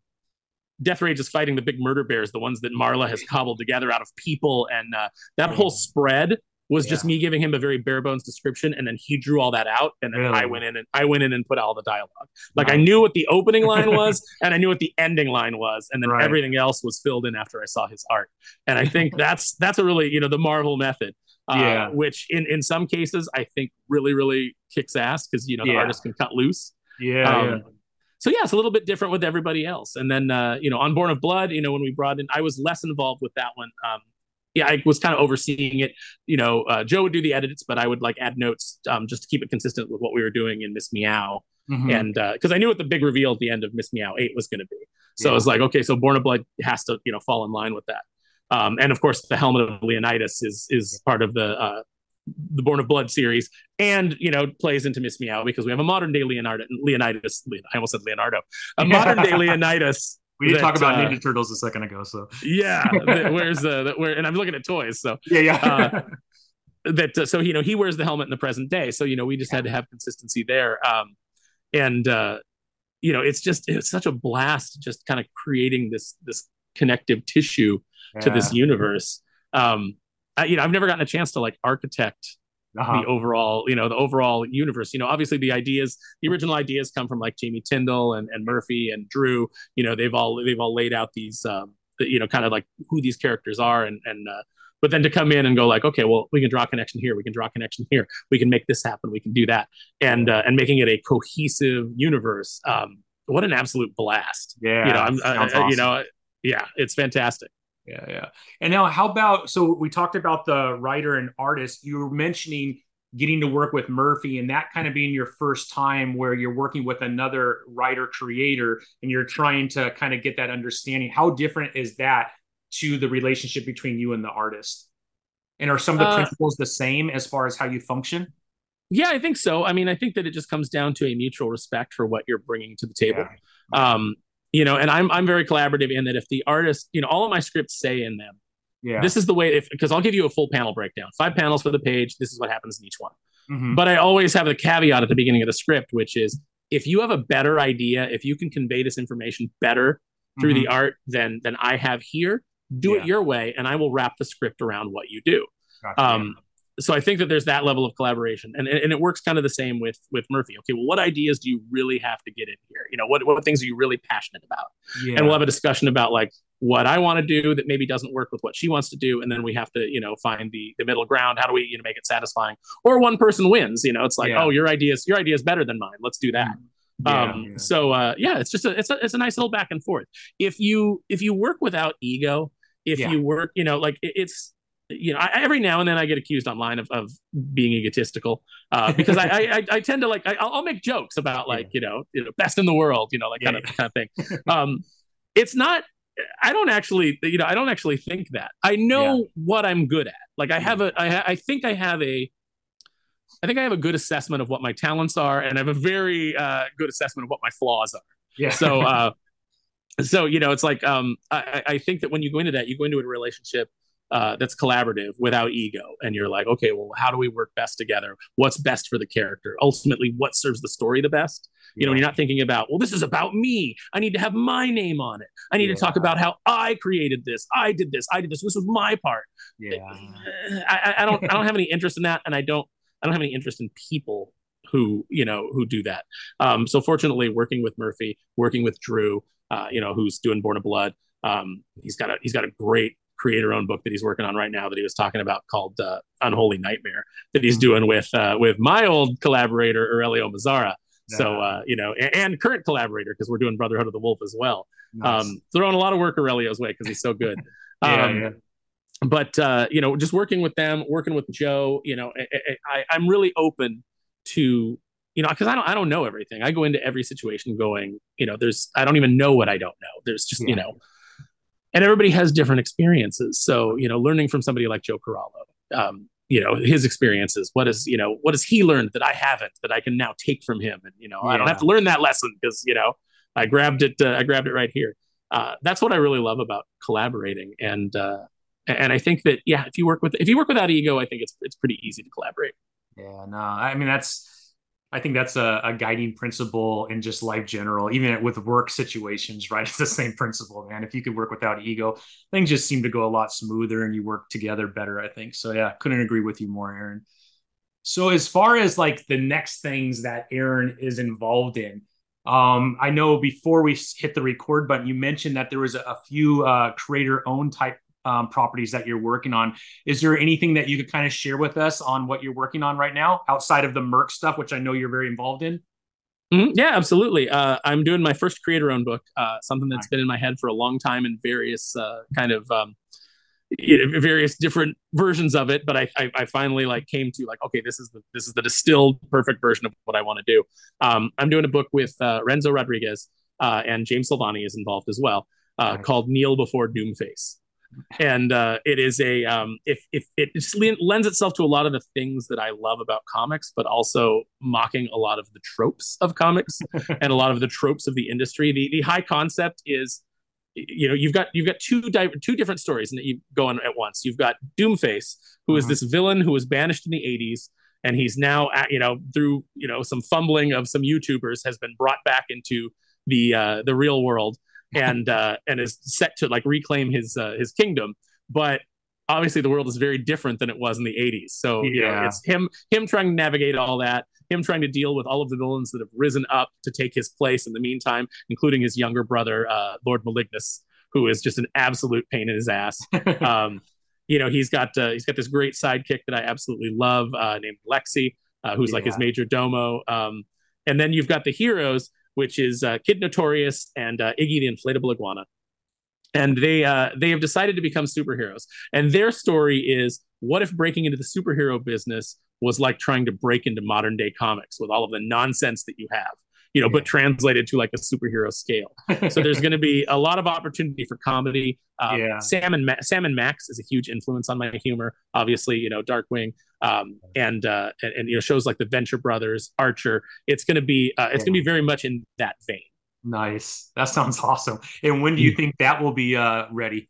Death Rage is fighting the big murder bears, the ones that Marla has cobbled together out of people, and uh, that whole spread was yeah. just me giving him a very bare bones description, and then he drew all that out, and then really? I went in and I went in and put all the dialogue. Like I knew what the opening line [laughs] was, and I knew what the ending line was, and then right. everything else was filled in after I saw his art. And I think [laughs] that's that's a really you know the Marvel method. Uh, yeah. which in in some cases I think really really kicks ass because you know the yeah. artist can cut loose. Yeah, um, yeah. So yeah, it's a little bit different with everybody else. And then uh, you know, on Born of Blood, you know, when we brought in, I was less involved with that one. Um, yeah, I was kind of overseeing it. You know, uh, Joe would do the edits, but I would like add notes um, just to keep it consistent with what we were doing in Miss Meow. Mm-hmm. And because uh, I knew what the big reveal at the end of Miss Meow Eight was going to be, so yeah. I was like, okay, so Born of Blood has to you know fall in line with that. Um, and of course, the helmet of Leonidas is is part of the uh, the Born of Blood series, and you know plays into Miss Meow because we have a modern day Leonardo Leonidas. I almost said Leonardo, a modern day [laughs] Leonidas. We did that, talk about uh, Ninja Turtles a second ago, so yeah. [laughs] where's the where? And I'm looking at toys, so yeah, yeah. uh, [laughs] that uh, so you know he wears the helmet in the present day, so you know we just had to have consistency there. Um, and uh, you know it's just it's such a blast, just kind of creating this this connective tissue yeah. to this universe. Um, I, you know, I've never gotten a chance to like architect uh-huh. the overall, you know, the overall universe. You know, obviously the ideas, the original ideas come from like Jamie Tyndall and, and Murphy and Drew. You know, they've all they've all laid out these, um, you know, kind of like who these characters are and and. Uh, but then to come in and go like, okay, well, we can draw a connection here, we can draw a connection here, we can make this happen, we can do that, and uh, and making it a cohesive universe. Um, what an absolute blast! Yeah, you know, I'm, awesome. you know, yeah, it's fantastic. Yeah yeah. And now how about so we talked about the writer and artist. You were mentioning getting to work with murphy and that kind of being your first time where you're working with another writer creator and you're trying to kind of get that understanding. How different is that to the relationship between you and the artist? And are some of the uh, principles the same as far as how you function? Yeah i think so. I mean i think that it just comes down to a mutual respect for what you're bringing to the table. Yeah. um you know and i'm i'm very collaborative in that if the artist you know all of my scripts say in them yeah this is the way if because i'll give you a full panel breakdown five panels for the page this is what happens in each one mm-hmm. but i always have the caveat at the beginning of the script which is if you have a better idea if you can convey this information better through mm-hmm. the art than than i have here do yeah. it your way and i will wrap the script around what you do gotcha. um so I think that there's that level of collaboration, and and it works kind of the same with with Murphy. Okay, well, what ideas do you really have to get in here? You know, what what things are you really passionate about? Yeah. And we'll have a discussion about like what I want to do that maybe doesn't work with what she wants to do, and then we have to you know find the the middle ground. How do we you know make it satisfying? Or one person wins. You know, it's like yeah. oh your idea is your idea is better than mine. Let's do that. Yeah, um, yeah. So uh, yeah, it's just a it's a it's a nice little back and forth. If you if you work without ego, if you work you know like it, it's you know, I, every now and then I get accused online of, of being egotistical uh, because I, [laughs] I, I tend to like I, will make jokes about like you know, you know best in the world you know like yeah. kind of kind of thing. [laughs] Um, it's not. I don't actually you know I don't actually think that. I know yeah. what I'm good at. Like I have a I, I think I have a I think I have a good assessment of what my talents are, and I have a very uh, good assessment of what my flaws are. Yeah. So, [laughs] uh, so you know, it's like um, I, I think that when you go into that, you go into a relationship uh, that's collaborative without ego. And you're like okay well how do we work best together? What's best for the character? Ultimately what serves the story the best? You yeah. know you're not thinking about well this is about me. I need to have my name on it. I need yeah. to talk about how i created this. I did this. I did this. This was my part. Yeah. I, I don't i don't have any interest in that. And i don't i don't have any interest in people who you know who do that. Um, so fortunately working with murphy working with drew uh, you know who's doing born of blood um, he's got a he's got a great creator own book that he's working on right now that he was talking about called uh, Unholy Nightmare that he's mm-hmm. doing with uh, with my old collaborator Aurelio Mazzara. Yeah. So uh, you know, and, and current collaborator because we're doing Brotherhood of the Wolf as well. Nice. Um, throwing a lot of work Aurelio's way because he's so good. [laughs] yeah, um, yeah. But uh, you know, just working with them, working with Joe, you know, I, I, I'm really open to you know, because I don't I don't know everything. I go into every situation going, you know, there's I don't even know what I don't know. There's just yeah. you know, and everybody has different experiences. So you know, learning from somebody like Joe Corallo, um, you know, his experiences. What is you know what has he learned that I haven't that I can now take from him? And you know, yeah. I don't have to learn that lesson because you know I grabbed it. Uh, I grabbed it right here. Uh, that's what I really love about collaborating. And uh, and I think that yeah, if you work with if you work without ego, I think it's it's pretty easy to collaborate. Yeah, no, I mean that's I think that's a, a, guiding principle in just life general, even with work situations, right? [laughs] It's the same principle, man. If you could work without ego, things just seem to go a lot smoother and you work together better, I think. So yeah, couldn't agree with you more, Aaron. So as far as like the next things that Aaron is involved in, um, I know before we hit the record button, you mentioned that there was a, a few uh, creator owned type um, properties that you're working on. Is there anything that you could kind of share with us on what you're working on right now outside of the Merc stuff, which I know you're very involved in? Mm-hmm. Yeah, absolutely. Uh, I'm doing my first creator-owned book, uh, something that's been in my head for a long time in various uh, kind of um, you know, various different versions of it. But I, I, I, finally like came to like, okay, this is the this is the distilled perfect version of what I want to do. Um, I'm doing a book with uh, Renzo Rodriguez uh, and James Silvani is involved as well, uh, called Kneel Before Doomface and uh, it is a um, if if it lends itself to a lot of the things that I love about comics, but also mocking a lot of the tropes of comics [laughs] and a lot of the tropes of the industry. The the high concept is, you know, you've got you've got two di- two different stories that you go on at once. You've got Doomface, who is mm-hmm. this villain who was banished in the '80s, and he's now at, you know through you know some fumbling of some YouTubers has been brought back into the uh, the real world and uh, and is set to like reclaim his uh, his kingdom. But obviously, the world is very different than it was in the '80s. So yeah. you know, it's him him trying to navigate all that, him trying to deal with all of the villains that have risen up to take his place in the meantime, including his younger brother, uh, Lord Malignus, who is just an absolute pain in his ass. [laughs] um, you know, he's got uh, he's got this great sidekick that I absolutely love uh, named Lexi, uh, who's yeah. like his major domo. Um, and then you've got the heroes which is uh, Kid Notorious and uh, Iggy the Inflatable Iguana. And they uh, they have decided to become superheroes. And their story is what if breaking into the superhero business was like trying to break into modern day comics with all of the nonsense that you have you know, yeah. but translated to like a superhero scale. so there's going to be a lot of opportunity for comedy. Um, yeah. Sam and Ma- Sam and Max is a huge influence on my humor. Obviously, you know, Darkwing, um, and, uh, and, and you know shows like the Venture Brothers, Archer. It's going to be uh, it's going to be very much in that vein. Nice. That sounds awesome. And when do you think that will be uh, ready?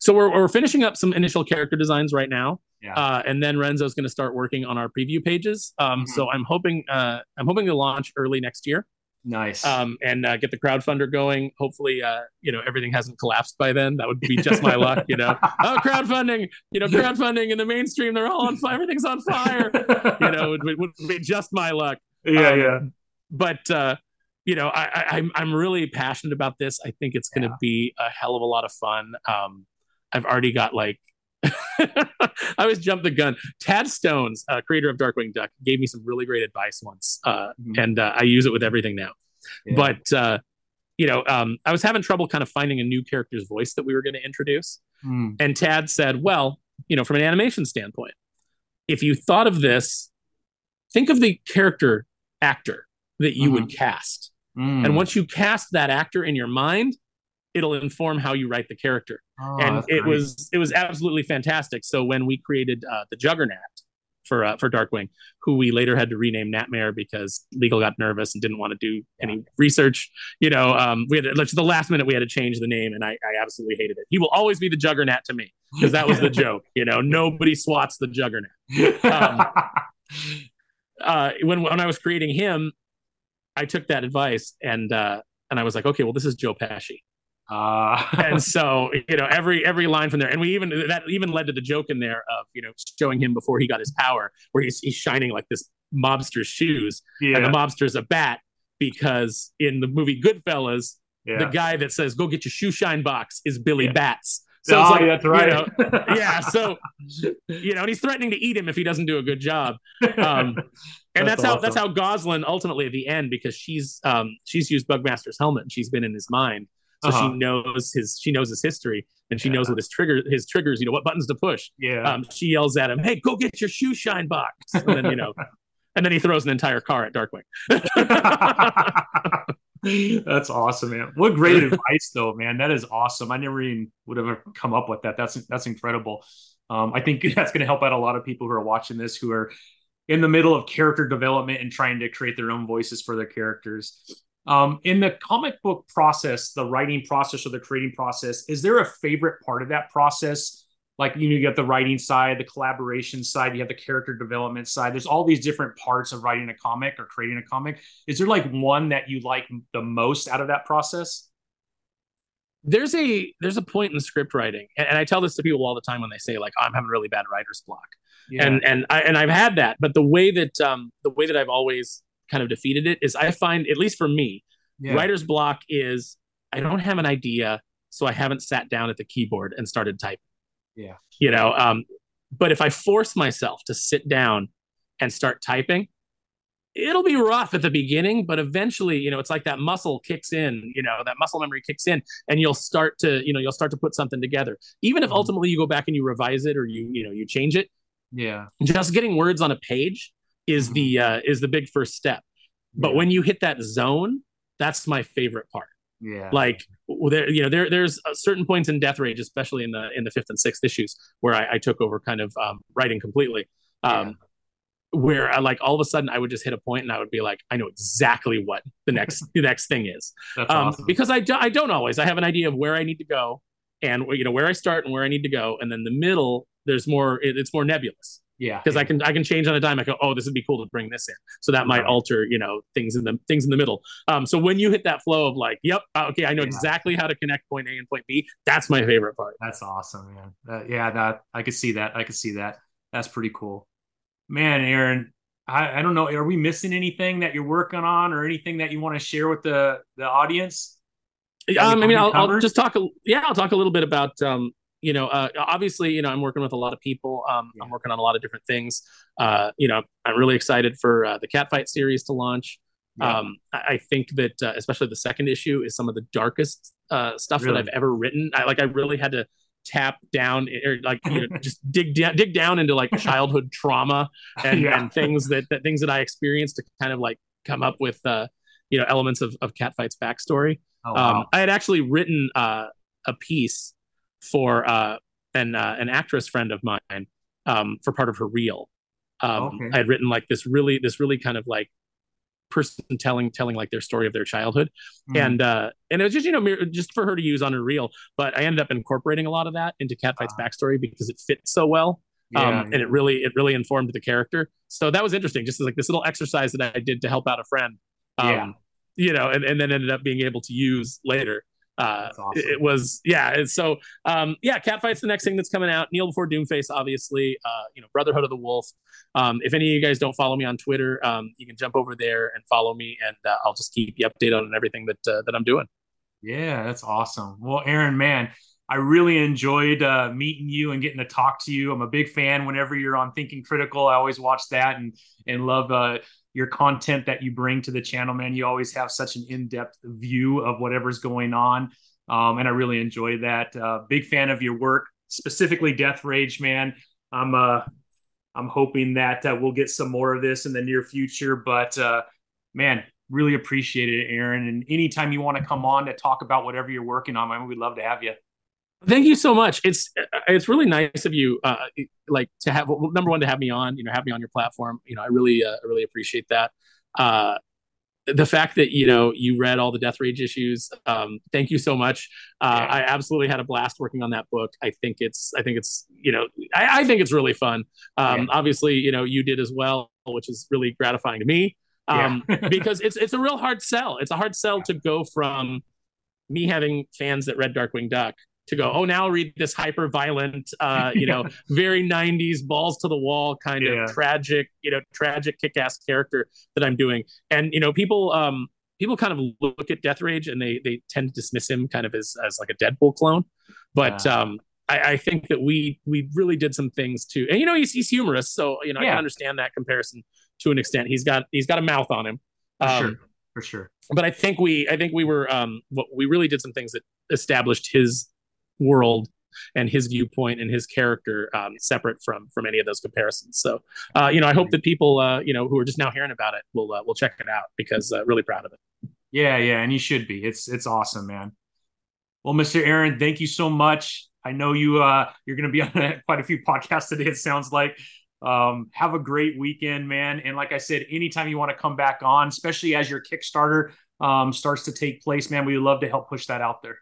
So we're, we're finishing up some initial character designs right now. Yeah. Uh, and then Renzo's going to start working on our preview pages. Um, mm-hmm. So I'm hoping uh, I'm hoping to launch early next year. Nice. Um, and uh, get the crowdfunder going. Hopefully, uh, you know everything hasn't collapsed by then. That would be just my luck. You know, [laughs] oh crowdfunding. You know, crowdfunding in the mainstream, they're all on fire. Everything's on fire. [laughs] you know, it, it would be just my luck. Yeah, um, yeah. But uh, you know, I, I, I'm I'm really passionate about this. I think it's going to yeah. be a hell of a lot of fun. Um, I've already got like [laughs] I always jump the gun. Tad Stones, uh, creator of Darkwing Duck, gave me some really great advice once, uh, mm-hmm. and uh, I use it with everything now. Yeah. But uh, you know, um, I was having trouble kind of finding a new character's voice that we were going to introduce, mm. and Tad said, "Well, you know, from an animation standpoint, if you thought of this, think of the character actor that you mm-hmm. would cast, mm. and once you cast that actor in your mind." It'll inform how you write the character. Oh, and it great. was it was absolutely fantastic. So when we created uh, the Juggernaut for uh, for Darkwing, who we later had to rename Natmare because legal got nervous and didn't want to do any research. You know, um, we had to, the last minute we had to change the name, and I, I absolutely hated it. He will always be the Juggernaut to me because that was the [laughs] joke. You know, nobody swats the Juggernaut. Um, [laughs] uh, when when I was creating him, I took that advice and uh, and I was like, okay, well, this is Joe Pesci. Uh, and [laughs] so you know every every line from there, and we even that even led to the joke in there of you know showing him before he got his power, where he's he's shining like this mobster's shoes, yeah. and the mobster's a bat because in the movie Goodfellas, yeah. the guy that says "Go get your shoe shine box" is Billy yeah. Bats. So oh, like, that's right. You know, [laughs] yeah. So, you know, and he's threatening to eat him if he doesn't do a good job. Um, and that's, that's how that's how Gosalyn ultimately at the end because she's um, she's used Bugmaster's helmet and she's been in his mind so uh-huh. she knows his she knows his history and she yeah. knows what his trigger his triggers you know what buttons to push yeah um, she yells at him hey go get your shoe shine box and then you know [laughs] and then he throws an entire car at Darkwing. [laughs] that's awesome, man. What great [laughs] advice, though, man. That is awesome. I never even would have come up with that. That's that's incredible. Um, I think that's going to help out a lot of people who are watching this who are in the middle of character development and trying to create their own voices for their characters. Um, in the comic book process, the writing process or the creating process, is there a favorite part of that process? Like you know, you got the writing side, the collaboration side, you have the character development side. There's all these different parts of writing a comic or creating a comic. Is there like one that you like the most out of that process? There's a there's a point in script writing, and, and I tell this to people all the time when they say like oh, I'm having really bad writer's block, yeah. and and I and I've had that, but the way that um the way that I've always kind of defeated it is I find, at least for me, yeah. writer's block is I don't have an idea, so I haven't sat down at the keyboard and started typing. Yeah. You know, um, but if I force myself to sit down and start typing, it'll be rough at the beginning, but eventually, you know, it's like that muscle kicks in, you know, that muscle memory kicks in and you'll start to, you know, you'll start to put something together. Even if mm-hmm. ultimately you go back and you revise it or you, you know, you change it. Yeah. Just getting words on a page is mm-hmm. the uh, is the big first step. But yeah. when you hit that zone, that's my favorite part. Yeah. Like there, you know, there there's certain points in Death Rage, especially in the in the fifth and sixth issues, where I, I took over kind of um, writing completely. Um, yeah. Where I like all of a sudden I would just hit a point and I would be like, I know exactly what the next [laughs] the next thing is. That's um, awesome. Because I do, I don't always. I have an idea of where I need to go and you know where I start and where I need to go, and then the middle there's more. It, it's more nebulous. Yeah, because. I can I can change on a dime. I go, oh, this would be cool to bring this in. So that might alter, you know, things in the things in the middle. Um, so when you hit that flow of like, yep, uh, okay, I know yeah. exactly how to connect point A and point B. That's my favorite part. That's awesome, man. Uh, yeah, that I could see that. I could see that. That's pretty cool, man. Aaron, I, I don't know. Are we missing anything that you're working on, or anything that you want to share with the the audience? Um, I mean, I'll, I'll, just talk. A, yeah, I'll talk a little bit about um, you know, uh, obviously, you know, I'm working with a lot of people. Um, yeah. I'm working on a lot of different things. Uh, you know, I'm really excited for uh, the Catfight series to launch. Yeah. Um, I think that uh, especially the second issue is some of the darkest uh, stuff really? that I've ever written. I like I really had to tap down or like you know, just [laughs] dig down dig down into like childhood trauma and, yeah. and things that, that things that I experienced to kind of like come up with uh, you know elements of, of Catfight's backstory. Oh, wow. um, I had actually written uh, a piece for uh, an uh, an actress friend of mine um, for part of her reel. Um, okay. I had written like this really this really kind of like person telling telling like their story of their childhood mm. and uh and it was just you know just for her to use on her reel but i ended up incorporating a lot of that into catfight's uh, backstory because it fits so well yeah, um yeah. and it really it really informed the character so that was interesting just like this little exercise that i did to help out a friend um yeah. you know and, and then ended up being able to use later uh, awesome. it was yeah so um yeah catfight's the next thing that's coming out. Kneel before doomface obviously uh you know brotherhood of the wolf. Um if any of you guys don't follow me on twitter um you can jump over there and follow me and uh, i'll just keep you updated on everything that uh, that i'm doing. Yeah that's awesome. Well aaron man I really enjoyed uh, meeting you and getting to talk to you. I'm a big fan. Whenever you're on Thinking Critical, I always watch that and and love uh, your content that you bring to the channel, man. You always have such an in-depth view of whatever's going on. Um, and I really enjoy that. Uh, big fan of your work, specifically Death Rage, man. I'm uh, I'm hoping that uh, we'll get some more of this in the near future. But uh, man, really appreciate it, Aaron. And anytime you want to come on to talk about whatever you're working on, man, we'd love to have you. Thank you so much. It's it's really nice of you, uh, like to have number one to have me on. You know, have me on your platform. You know, I really uh, really appreciate that. Uh, the fact that you know you read all the Death Rage issues. Um, thank you so much. Uh, yeah. I absolutely had a blast working on that book. I think it's I think it's you know I, I think it's really fun. Um, yeah. Obviously, you know you did as well, which is really gratifying to me. Um, yeah. [laughs] because it's it's a real hard sell. It's a hard sell to go from me having fans that read Darkwing Duck to go, oh, now I'll read this hyper violent, uh, you know, [laughs] very 90s balls to the wall kind yeah. of tragic, you know, tragic kick ass character that I'm doing. And, you know, people, um, people kind of look at Death Rage and they, they tend to dismiss him kind of as, as like a Deadpool clone. But, um, I, I, think that we, we really did some things too. And, you know, he's, he's humorous. So, you know, yeah. I can understand that comparison to an extent. He's got, he's got a mouth on him. For um, sure. For sure. But I think we, I think we were, um, what we really did some things that established his world and his viewpoint and his character um, separate from from any of those comparisons. So, uh, you know, I hope that people, uh, you know, who are just now hearing about it will uh, will check it out because uh, really proud of it. Yeah, yeah, and you should be. It's it's awesome, man. Well, Mr. Aaron, thank you so much. I know you uh you're going to be [laughs] on quite a few podcasts today. It sounds like. Um, have a great weekend, man. And like I said, anytime you want to come back on, especially as your Kickstarter um, starts to take place, man, we would love to help push that out there.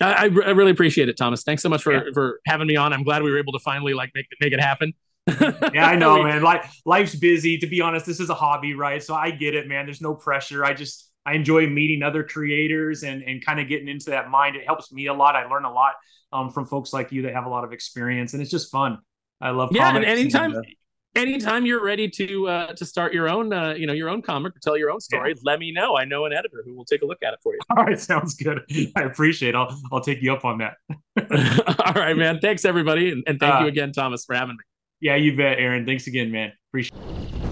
I, I really appreciate it, Thomas. Thanks so much for yeah. for having me on. I'm glad we were able to finally like make make it happen. [laughs] yeah, I [laughs] know, man. Like life's busy. To be honest, this is a hobby, right? So I get it, man. There's no pressure. I just I enjoy meeting other creators and and kind of getting into that mind. It helps me a lot. I learn a lot um, from folks like you that have a lot of experience, and it's just fun. I love yeah. And anytime, and, uh, anytime you're ready to uh, to start your own, uh, you know, your own comic or tell your own story, yeah. let me know. I know an editor who will take a look at it for you. [laughs] All right, sounds good. I appreciate. it. I'll I'll take you up on that. [laughs] All right, man. Thanks everybody, and, and thank uh, you again, Thomas, for having me. Yeah, you bet, Aaron. Thanks again, man. Appreciate. It.